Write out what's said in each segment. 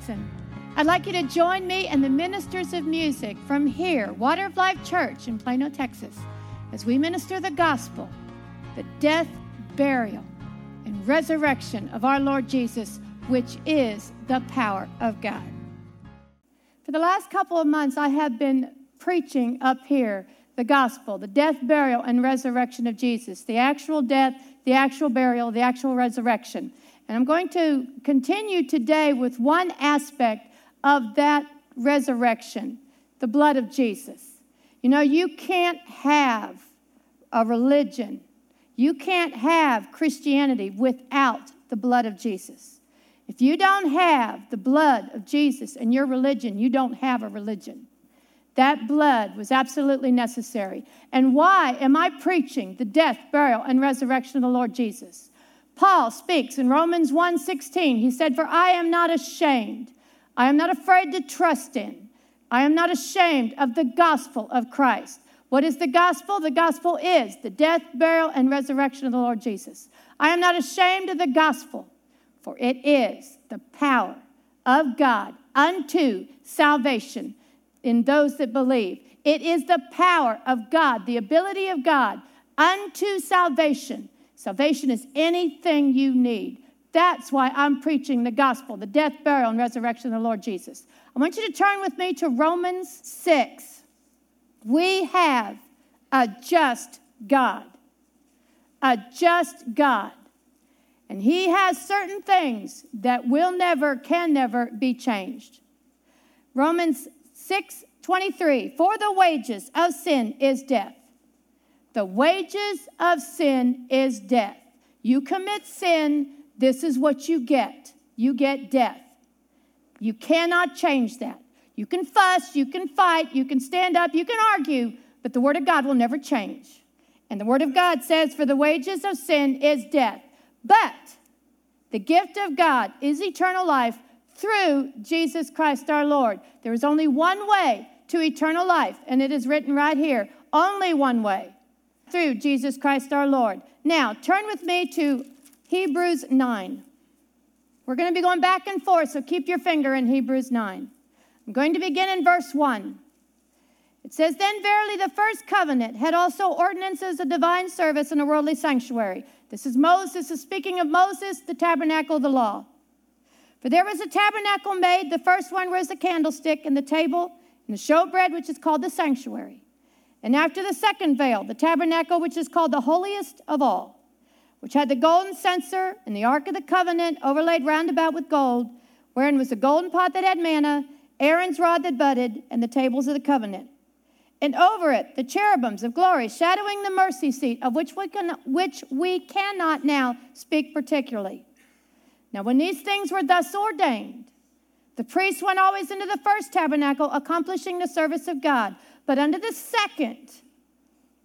Davidson. I'd like you to join me and the ministers of music from here, Water of Life Church in Plano, Texas, as we minister the gospel, the death, burial, and resurrection of our Lord Jesus, which is the power of God. For the last couple of months, I have been preaching up here the gospel, the death, burial, and resurrection of Jesus, the actual death, the actual burial, the actual resurrection. And I'm going to continue today with one aspect of that resurrection the blood of Jesus. You know, you can't have a religion, you can't have Christianity without the blood of Jesus. If you don't have the blood of Jesus in your religion, you don't have a religion. That blood was absolutely necessary. And why am I preaching the death, burial, and resurrection of the Lord Jesus? Paul speaks in Romans 1:16. He said, "For I am not ashamed. I am not afraid to trust in. I am not ashamed of the gospel of Christ." What is the gospel? The gospel is the death, burial, and resurrection of the Lord Jesus. I am not ashamed of the gospel, for it is the power of God unto salvation in those that believe. It is the power of God, the ability of God unto salvation Salvation is anything you need. That's why I'm preaching the gospel, the death, burial, and resurrection of the Lord Jesus. I want you to turn with me to Romans 6. We have a just God, a just God. And He has certain things that will never, can never be changed. Romans 6 23 For the wages of sin is death the wages of sin is death. You commit sin, this is what you get. You get death. You cannot change that. You can fuss, you can fight, you can stand up, you can argue, but the Word of God will never change. And the Word of God says, For the wages of sin is death. But the gift of God is eternal life through Jesus Christ our Lord. There is only one way to eternal life, and it is written right here only one way through Jesus Christ our Lord. Now, turn with me to Hebrews 9. We're going to be going back and forth, so keep your finger in Hebrews 9. I'm going to begin in verse 1. It says, Then verily the first covenant had also ordinances of divine service in a worldly sanctuary. This is Moses, this is speaking of Moses, the tabernacle of the law. For there was a tabernacle made, the first one was the candlestick and the table and the showbread, which is called the sanctuary. And after the second veil, the tabernacle, which is called the holiest of all, which had the golden censer and the ark of the covenant overlaid round about with gold, wherein was the golden pot that had manna, Aaron's rod that budded, and the tables of the covenant. And over it, the cherubims of glory, shadowing the mercy seat, of which we, can, which we cannot now speak particularly. Now, when these things were thus ordained, the priest went always into the first tabernacle, accomplishing the service of God. But under the second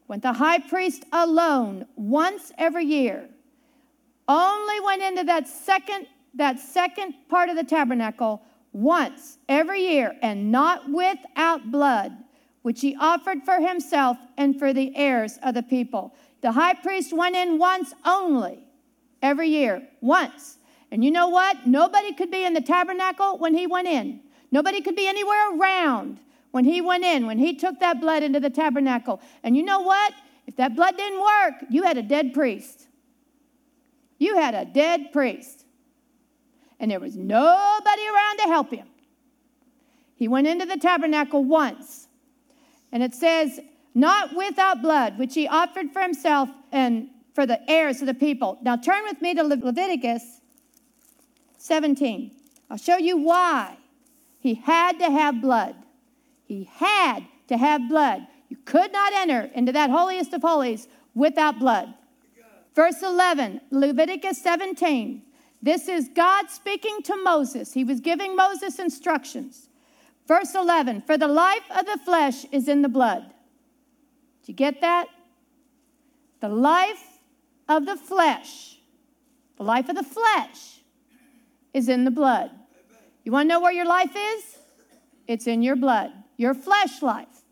went the high priest alone once every year. Only went into that second that second part of the tabernacle once every year and not without blood which he offered for himself and for the heirs of the people. The high priest went in once only every year, once. And you know what? Nobody could be in the tabernacle when he went in. Nobody could be anywhere around when he went in, when he took that blood into the tabernacle. And you know what? If that blood didn't work, you had a dead priest. You had a dead priest. And there was nobody around to help him. He went into the tabernacle once. And it says, not without blood, which he offered for himself and for the heirs of the people. Now turn with me to Leviticus 17. I'll show you why he had to have blood. He had to have blood. You could not enter into that holiest of holies without blood. Verse 11, Leviticus 17. This is God speaking to Moses. He was giving Moses instructions. Verse 11, for the life of the flesh is in the blood. Did you get that? The life of the flesh, the life of the flesh is in the blood. You want to know where your life is? It's in your blood your flesh life,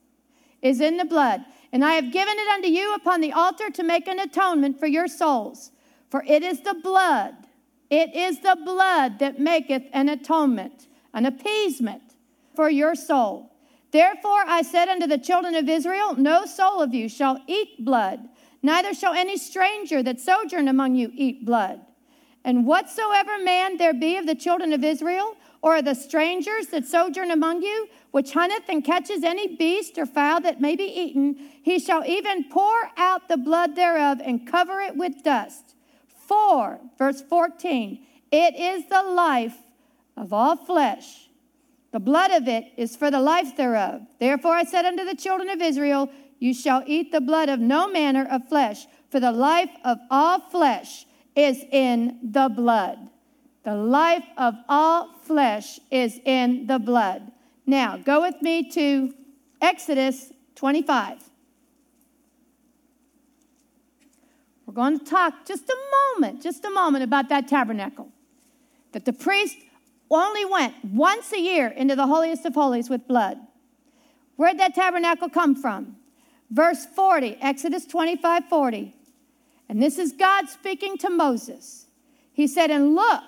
is in the blood. And I have given it unto you upon the altar to make an atonement for your souls. For it is the blood, it is the blood that maketh an atonement an appeasement for your soul. Therefore I said unto the children of Israel, No soul of you shall eat blood, neither shall any stranger that sojourn among you eat blood. And whatsoever man there be of the children of Israel, or the strangers that sojourn among you, which hunteth and catches any beast or fowl that may be eaten, he shall even pour out the blood thereof and cover it with dust. For, verse 14, it is the life of all flesh. The blood of it is for the life thereof. Therefore I said unto the children of Israel, You shall eat the blood of no manner of flesh, for the life of all flesh is in the blood. The life of all flesh is in the blood. Now, go with me to Exodus 25. We're going to talk just a moment, just a moment about that tabernacle. That the priest only went once a year into the holiest of holies with blood. Where'd that tabernacle come from? Verse 40, Exodus 25 40. And this is God speaking to Moses. He said, And look,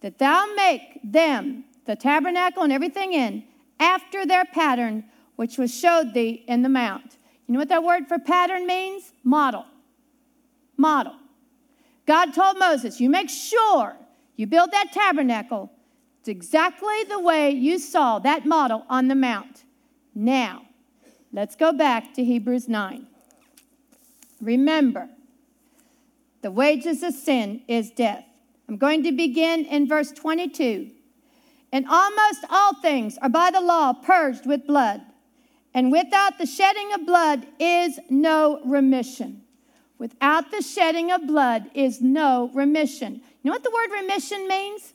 that thou make them, the tabernacle and everything in, after their pattern, which was showed thee in the mount. You know what that word for pattern means? Model. Model. God told Moses, You make sure you build that tabernacle. It's exactly the way you saw that model on the mount. Now, let's go back to Hebrews 9. Remember, the wages of sin is death. I'm going to begin in verse 22. And almost all things are by the law purged with blood, and without the shedding of blood is no remission. Without the shedding of blood is no remission. You know what the word remission means?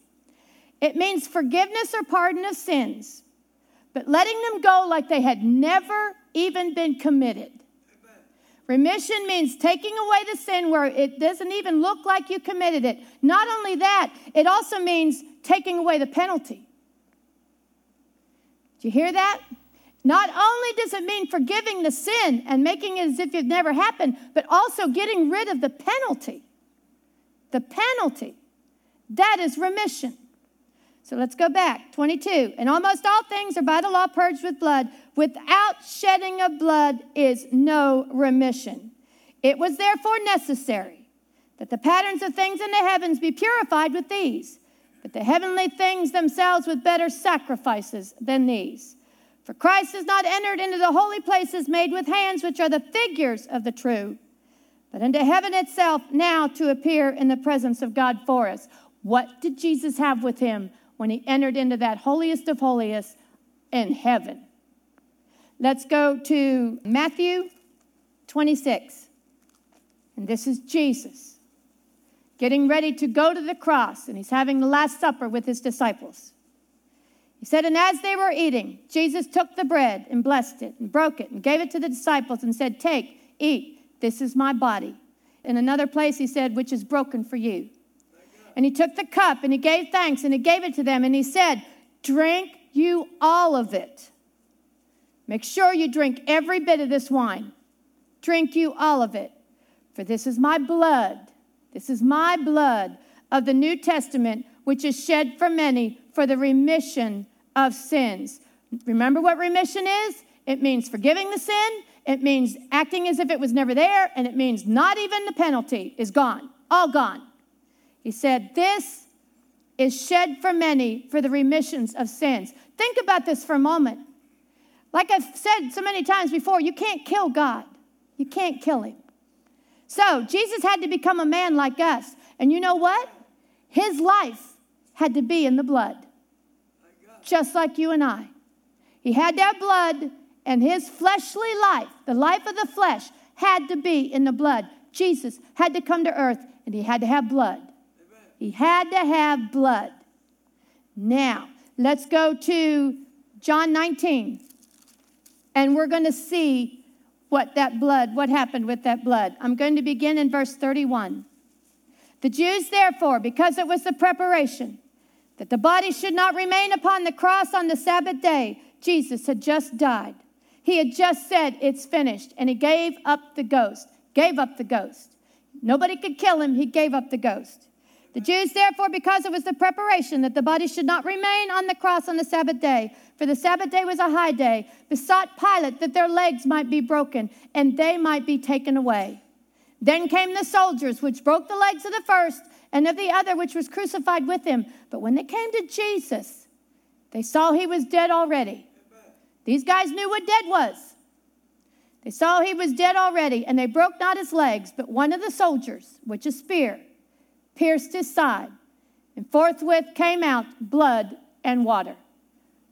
It means forgiveness or pardon of sins, but letting them go like they had never even been committed. Remission means taking away the sin where it doesn't even look like you committed it. Not only that, it also means taking away the penalty. Do you hear that? Not only does it mean forgiving the sin and making it as if it never happened, but also getting rid of the penalty. The penalty. That is remission. So let's go back. 22. And almost all things are by the law purged with blood. Without shedding of blood is no remission. It was therefore necessary that the patterns of things in the heavens be purified with these, but the heavenly things themselves with better sacrifices than these. For Christ has not entered into the holy places made with hands, which are the figures of the true, but into heaven itself now to appear in the presence of God for us. What did Jesus have with him? When he entered into that holiest of holiest in heaven. Let's go to Matthew 26. And this is Jesus getting ready to go to the cross, and he's having the Last Supper with his disciples. He said, And as they were eating, Jesus took the bread and blessed it and broke it and gave it to the disciples and said, Take, eat, this is my body. In another place, he said, Which is broken for you. And he took the cup and he gave thanks and he gave it to them and he said, Drink you all of it. Make sure you drink every bit of this wine. Drink you all of it. For this is my blood. This is my blood of the New Testament, which is shed for many for the remission of sins. Remember what remission is? It means forgiving the sin, it means acting as if it was never there, and it means not even the penalty is gone, all gone. He said, This is shed for many for the remissions of sins. Think about this for a moment. Like I've said so many times before, you can't kill God, you can't kill him. So Jesus had to become a man like us. And you know what? His life had to be in the blood, just like you and I. He had that blood, and his fleshly life, the life of the flesh, had to be in the blood. Jesus had to come to earth, and he had to have blood. He had to have blood. Now, let's go to John 19. And we're going to see what that blood, what happened with that blood. I'm going to begin in verse 31. The Jews, therefore, because it was the preparation that the body should not remain upon the cross on the Sabbath day, Jesus had just died. He had just said, It's finished. And he gave up the ghost. Gave up the ghost. Nobody could kill him. He gave up the ghost. The Jews, therefore, because it was the preparation that the body should not remain on the cross on the Sabbath day, for the Sabbath day was a high day, besought Pilate that their legs might be broken and they might be taken away. Then came the soldiers, which broke the legs of the first and of the other, which was crucified with him. But when they came to Jesus, they saw he was dead already. These guys knew what dead was. They saw he was dead already, and they broke not his legs, but one of the soldiers, which a spear, pierced his side, and forthwith came out blood and water.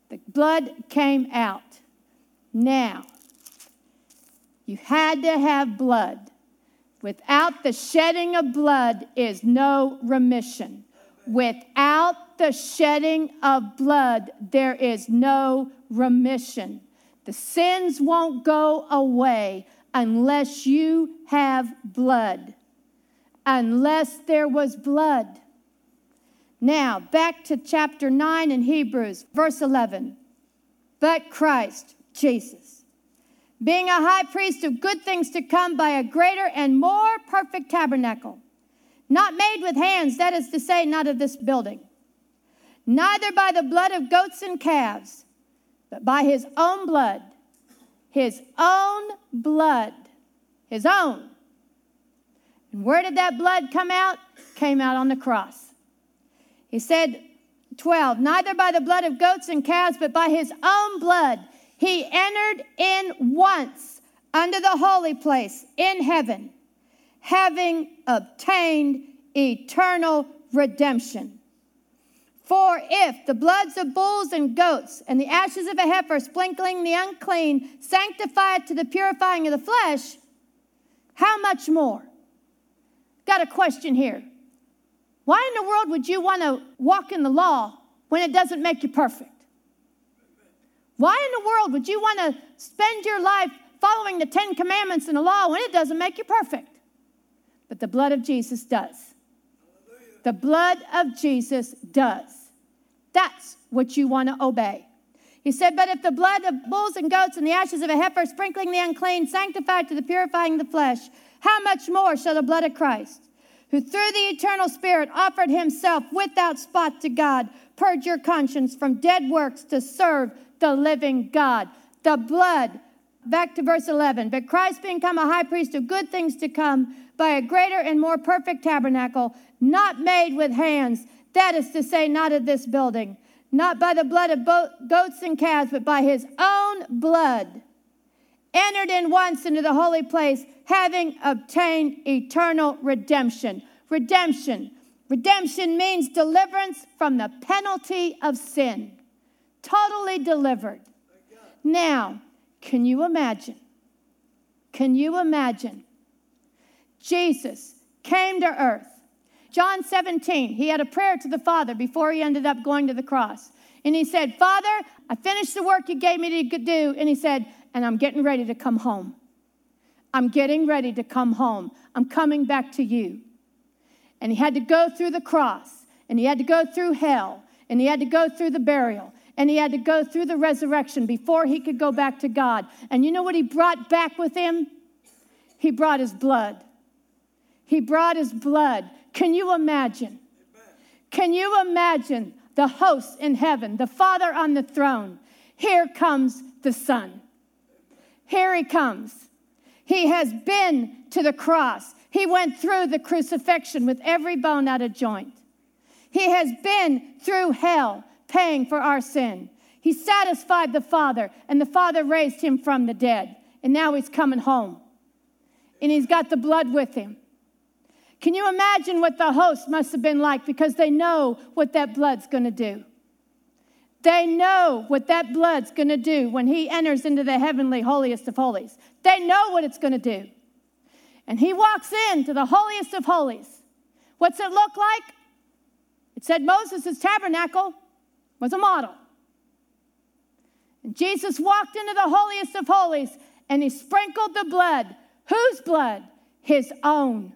The blood came out. Now, you had to have blood. Without the shedding of blood is no remission. Without the shedding of blood, there is no remission. The sins won't go away unless you have blood unless there was blood. Now, back to chapter 9 in Hebrews, verse 11. But Christ, Jesus, being a high priest of good things to come by a greater and more perfect tabernacle, not made with hands, that is to say, not of this building, neither by the blood of goats and calves, but by his own blood, his own blood, his own and where did that blood come out? Came out on the cross. He said, 12, neither by the blood of goats and calves, but by his own blood, he entered in once under the holy place in heaven, having obtained eternal redemption. For if the bloods of bulls and goats and the ashes of a heifer sprinkling the unclean sanctify it to the purifying of the flesh, how much more? Got a question here. Why in the world would you want to walk in the law when it doesn't make you perfect? Why in the world would you want to spend your life following the Ten Commandments and the law when it doesn't make you perfect? But the blood of Jesus does. The blood of Jesus does. That's what you want to obey. He said, But if the blood of bulls and goats and the ashes of a heifer sprinkling the unclean sanctified to the purifying the flesh, how much more shall the blood of Christ, who through the eternal Spirit offered himself without spot to God, purge your conscience from dead works to serve the living God? The blood, back to verse 11, but Christ being come a high priest of good things to come by a greater and more perfect tabernacle, not made with hands, that is to say, not of this building, not by the blood of bo- goats and calves, but by his own blood entered in once into the holy place, having obtained eternal redemption. Redemption. Redemption means deliverance from the penalty of sin. Totally delivered. Now, can you imagine? Can you imagine? Jesus came to earth. John 17, he had a prayer to the Father before he ended up going to the cross. And he said, Father, I finished the work you gave me to do. And he said, and I'm getting ready to come home. I'm getting ready to come home. I'm coming back to you. And he had to go through the cross, and he had to go through hell, and he had to go through the burial, and he had to go through the resurrection before he could go back to God. And you know what he brought back with him? He brought his blood. He brought his blood. Can you imagine? Can you imagine the host in heaven, the Father on the throne? Here comes the Son. Here he comes. He has been to the cross. He went through the crucifixion with every bone out of joint. He has been through hell, paying for our sin. He satisfied the Father, and the Father raised him from the dead. And now he's coming home. And he's got the blood with him. Can you imagine what the host must have been like because they know what that blood's going to do? They know what that blood's going to do when he enters into the heavenly holiest of holies. They know what it's going to do. And he walks into the holiest of holies. What's it look like? It said Moses' tabernacle was a model. And Jesus walked into the holiest of holies and he sprinkled the blood. Whose blood? His own.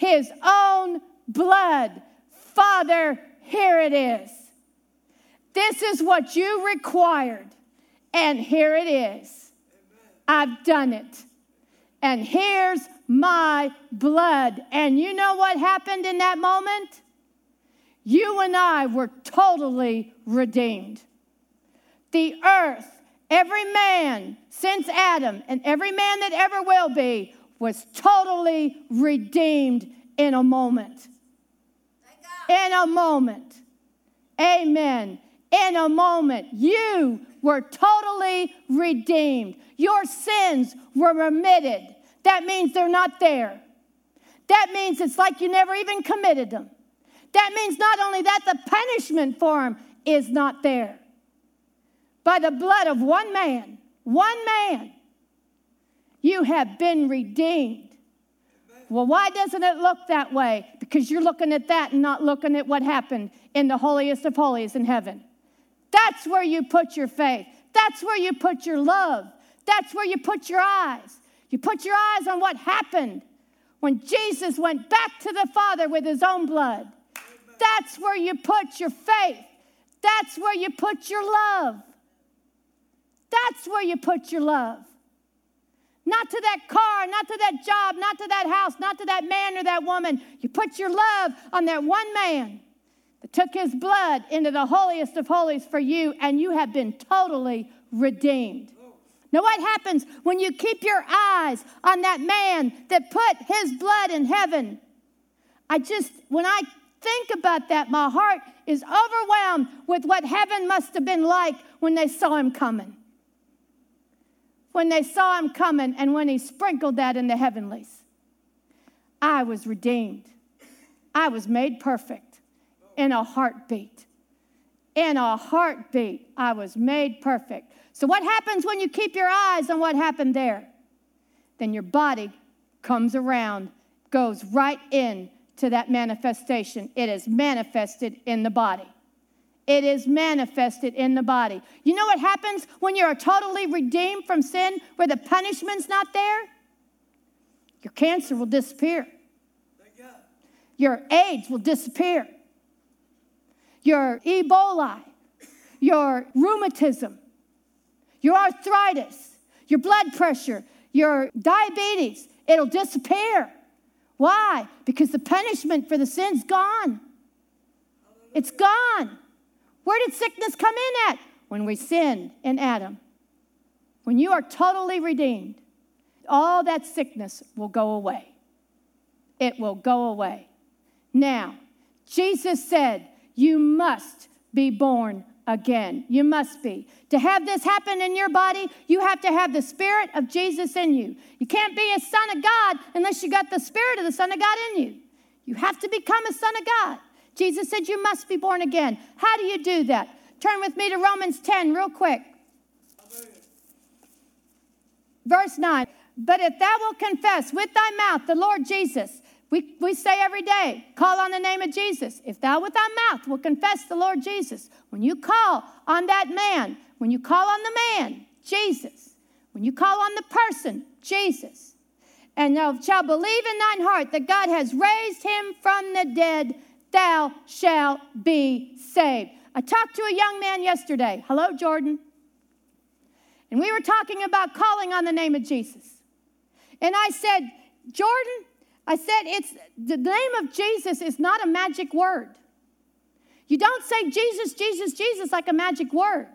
His own blood. Father, here it is. This is what you required, and here it is. I've done it. And here's my blood. And you know what happened in that moment? You and I were totally redeemed. The earth, every man since Adam, and every man that ever will be, was totally redeemed in a moment. In a moment. Amen. In a moment. You were totally redeemed. Your sins were remitted. That means they're not there. That means it's like you never even committed them. That means not only that, the punishment for them is not there. By the blood of one man, one man, you have been redeemed. Well, why doesn't it look that way? Because you're looking at that and not looking at what happened in the holiest of holies in heaven. That's where you put your faith. That's where you put your love. That's where you put your eyes. You put your eyes on what happened when Jesus went back to the Father with his own blood. That's where you put your faith. That's where you put your love. That's where you put your love. Not to that car, not to that job, not to that house, not to that man or that woman. You put your love on that one man that took his blood into the holiest of holies for you, and you have been totally redeemed. Now, what happens when you keep your eyes on that man that put his blood in heaven? I just, when I think about that, my heart is overwhelmed with what heaven must have been like when they saw him coming. When they saw him coming and when he sprinkled that in the heavenlies. I was redeemed. I was made perfect in a heartbeat. In a heartbeat, I was made perfect. So, what happens when you keep your eyes on what happened there? Then your body comes around, goes right in to that manifestation. It is manifested in the body. It is manifested in the body. You know what happens when you're totally redeemed from sin, where the punishment's not there? Your cancer will disappear. Your AIDS will disappear your Ebola, your rheumatism, your arthritis, your blood pressure, your diabetes, it'll disappear. Why? Because the punishment for the sin's gone. It's gone. Where did sickness come in at? When we sinned in Adam. When you are totally redeemed, all that sickness will go away. It will go away. Now, Jesus said, you must be born again. You must be. To have this happen in your body, you have to have the Spirit of Jesus in you. You can't be a son of God unless you got the Spirit of the Son of God in you. You have to become a son of God. Jesus said you must be born again. How do you do that? Turn with me to Romans 10 real quick. Verse 9. But if thou wilt confess with thy mouth the Lord Jesus, we, we say every day, call on the name of Jesus. If thou with thy mouth will confess the Lord Jesus, when you call on that man, when you call on the man, Jesus, when you call on the person, Jesus, and thou shalt believe in thine heart that God has raised him from the dead, thou shalt be saved. I talked to a young man yesterday. Hello, Jordan. And we were talking about calling on the name of Jesus. And I said, Jordan, I said, it's the name of Jesus is not a magic word. You don't say Jesus, Jesus, Jesus like a magic word.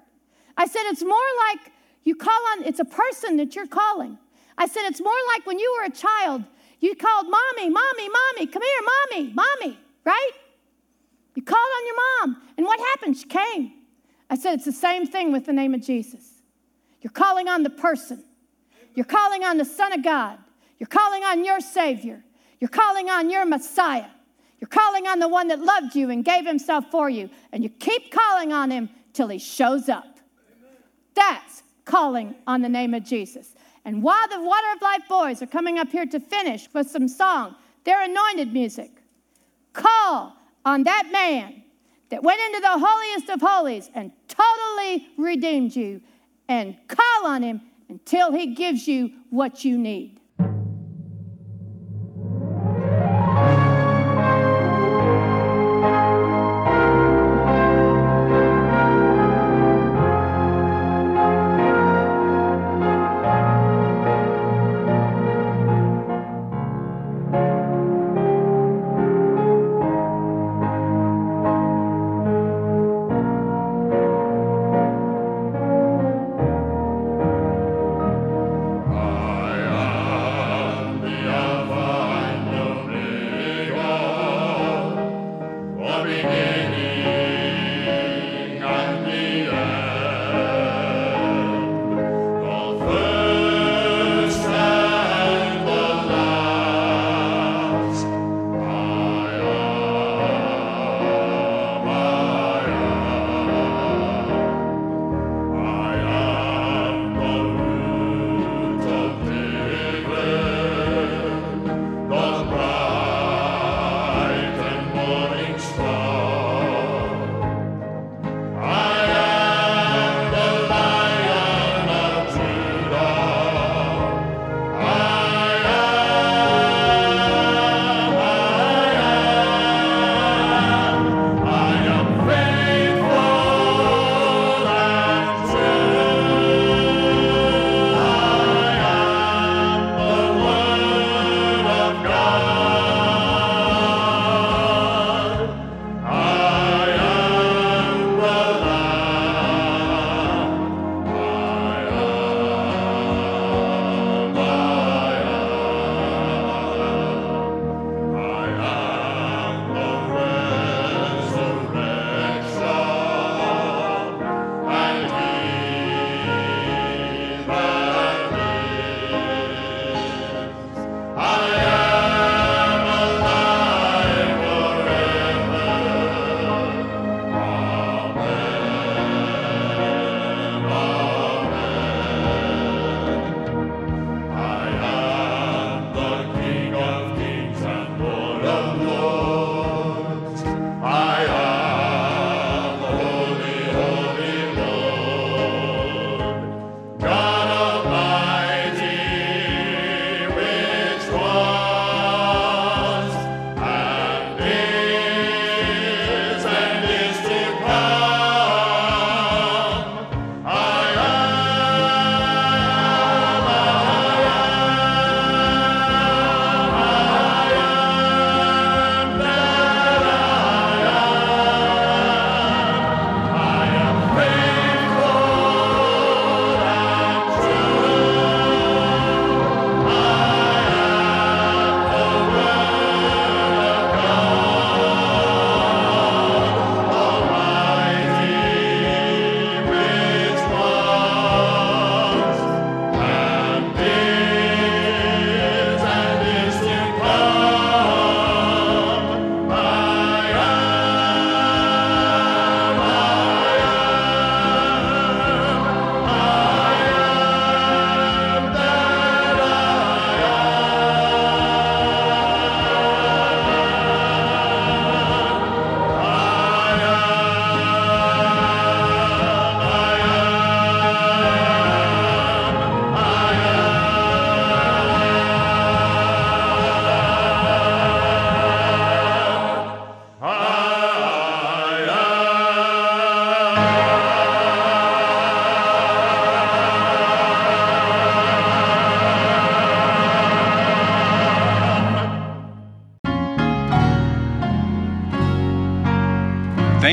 I said, it's more like you call on, it's a person that you're calling. I said, it's more like when you were a child, you called mommy, mommy, mommy, come here, mommy, mommy, right? You called on your mom, and what happened? She came. I said, it's the same thing with the name of Jesus. You're calling on the person, you're calling on the Son of God, you're calling on your Savior. You're calling on your Messiah. You're calling on the one that loved you and gave himself for you. And you keep calling on him till he shows up. That's calling on the name of Jesus. And while the Water of Life boys are coming up here to finish with some song, their anointed music, call on that man that went into the holiest of holies and totally redeemed you, and call on him until he gives you what you need.